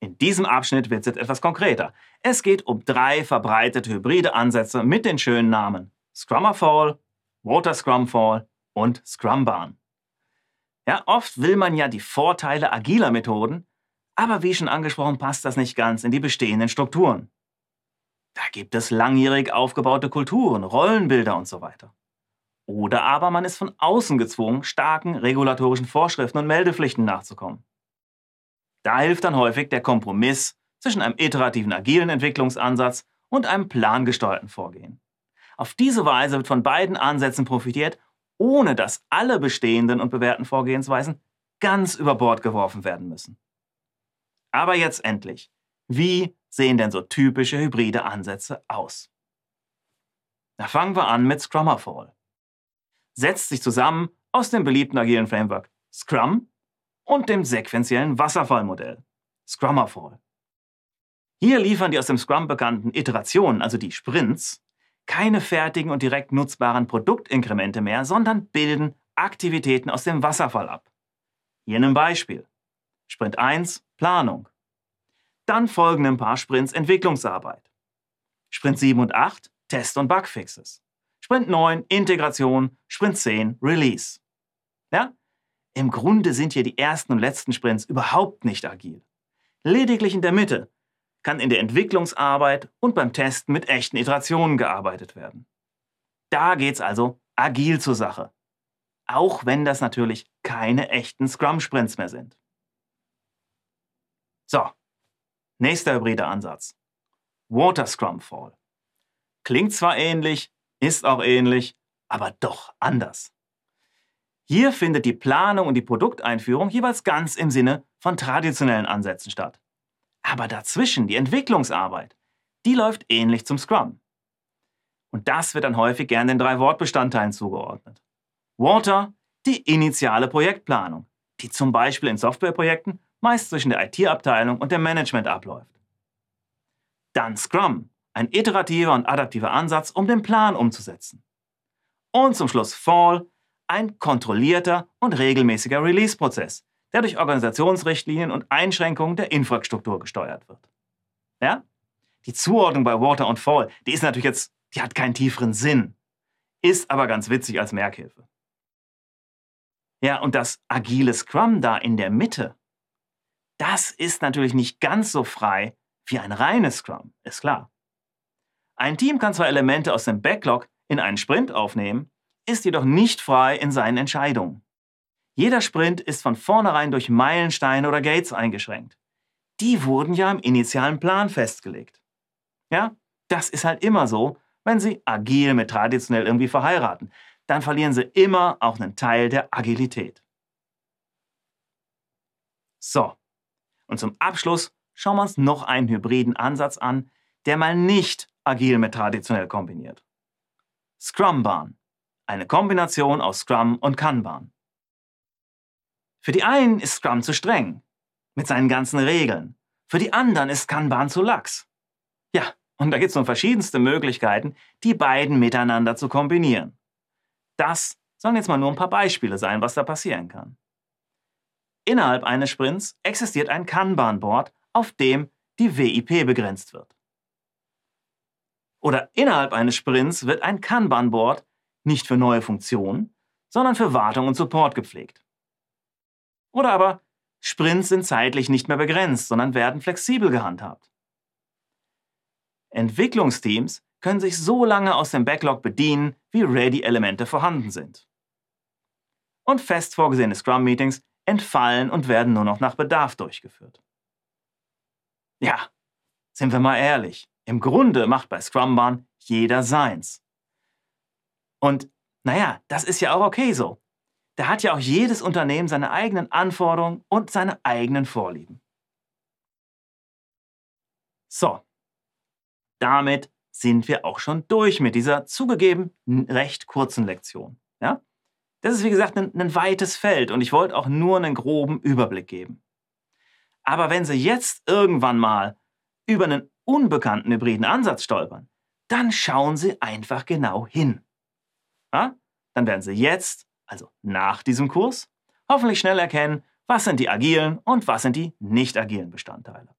In diesem Abschnitt wird es jetzt etwas konkreter. Es geht um drei verbreitete hybride Ansätze mit den schönen Namen Scrummerfall, Water Scrumfall und Scrumbarn. Ja, oft will man ja die Vorteile agiler Methoden, aber wie schon angesprochen, passt das nicht ganz in die bestehenden Strukturen. Da gibt es langjährig aufgebaute Kulturen, Rollenbilder und so weiter. Oder aber man ist von außen gezwungen, starken regulatorischen Vorschriften und Meldepflichten nachzukommen. Da hilft dann häufig der Kompromiss zwischen einem iterativen agilen Entwicklungsansatz und einem plangesteuerten Vorgehen. Auf diese Weise wird von beiden Ansätzen profitiert, ohne dass alle bestehenden und bewährten Vorgehensweisen ganz über Bord geworfen werden müssen. Aber jetzt endlich, wie sehen denn so typische hybride Ansätze aus? Da fangen wir an mit Scrummerfall setzt sich zusammen aus dem beliebten agilen Framework Scrum und dem sequentiellen Wasserfallmodell Scrummerfall. Hier liefern die aus dem Scrum bekannten Iterationen, also die Sprints, keine fertigen und direkt nutzbaren Produktinkremente mehr, sondern bilden Aktivitäten aus dem Wasserfall ab. Hier ein Beispiel. Sprint 1 Planung. Dann folgen ein paar Sprints Entwicklungsarbeit. Sprint 7 und 8 Test- und Bugfixes. Sprint 9 Integration, Sprint 10 Release. Ja? Im Grunde sind hier die ersten und letzten Sprints überhaupt nicht agil. Lediglich in der Mitte kann in der Entwicklungsarbeit und beim Testen mit echten Iterationen gearbeitet werden. Da geht's also agil zur Sache. Auch wenn das natürlich keine echten Scrum-Sprints mehr sind. So, nächster hybride Ansatz. Water Scrum Fall. Klingt zwar ähnlich, ist auch ähnlich, aber doch anders. Hier findet die Planung und die Produkteinführung jeweils ganz im Sinne von traditionellen Ansätzen statt. Aber dazwischen die Entwicklungsarbeit, die läuft ähnlich zum Scrum. Und das wird dann häufig gern den drei Wortbestandteilen zugeordnet. Water, die initiale Projektplanung, die zum Beispiel in Softwareprojekten meist zwischen der IT-Abteilung und dem Management abläuft. Dann Scrum, ein iterativer und adaptiver Ansatz, um den Plan umzusetzen. Und zum Schluss Fall, ein kontrollierter und regelmäßiger Release-Prozess, der durch Organisationsrichtlinien und Einschränkungen der Infrastruktur gesteuert wird. Ja? Die Zuordnung bei Water und Fall, die ist natürlich jetzt, die hat keinen tieferen Sinn, ist aber ganz witzig als Merkhilfe. Ja, und das agile Scrum da in der Mitte, das ist natürlich nicht ganz so frei wie ein reines Scrum, ist klar. Ein Team kann zwar Elemente aus dem Backlog in einen Sprint aufnehmen, ist jedoch nicht frei in seinen Entscheidungen. Jeder Sprint ist von vornherein durch Meilensteine oder Gates eingeschränkt. Die wurden ja im initialen Plan festgelegt. Ja, das ist halt immer so, wenn Sie agil mit traditionell irgendwie verheiraten. Dann verlieren Sie immer auch einen Teil der Agilität. So, und zum Abschluss schauen wir uns noch einen hybriden Ansatz an, der mal nicht agil mit traditionell kombiniert. Scrumban, eine Kombination aus Scrum und Kanban. Für die einen ist Scrum zu streng, mit seinen ganzen Regeln. Für die anderen ist Kanban zu lax. Ja, und da gibt es nun verschiedenste Möglichkeiten, die beiden miteinander zu kombinieren. Das sollen jetzt mal nur ein paar Beispiele sein, was da passieren kann. Innerhalb eines Sprints existiert ein Kanban-Board, auf dem die WIP begrenzt wird oder innerhalb eines Sprints wird ein Kanban-Board nicht für neue Funktionen, sondern für Wartung und Support gepflegt. Oder aber Sprints sind zeitlich nicht mehr begrenzt, sondern werden flexibel gehandhabt. Entwicklungsteams können sich so lange aus dem Backlog bedienen, wie Ready-Elemente vorhanden sind. Und fest vorgesehene Scrum-Meetings entfallen und werden nur noch nach Bedarf durchgeführt. Ja, sind wir mal ehrlich. Im Grunde macht bei Scrumban jeder seins. Und naja, das ist ja auch okay so. Da hat ja auch jedes Unternehmen seine eigenen Anforderungen und seine eigenen Vorlieben. So, damit sind wir auch schon durch mit dieser zugegeben recht kurzen Lektion. Ja? Das ist wie gesagt ein, ein weites Feld und ich wollte auch nur einen groben Überblick geben. Aber wenn Sie jetzt irgendwann mal über einen unbekannten hybriden Ansatz stolpern, dann schauen Sie einfach genau hin. Ja? Dann werden Sie jetzt, also nach diesem Kurs, hoffentlich schnell erkennen, was sind die agilen und was sind die nicht agilen Bestandteile.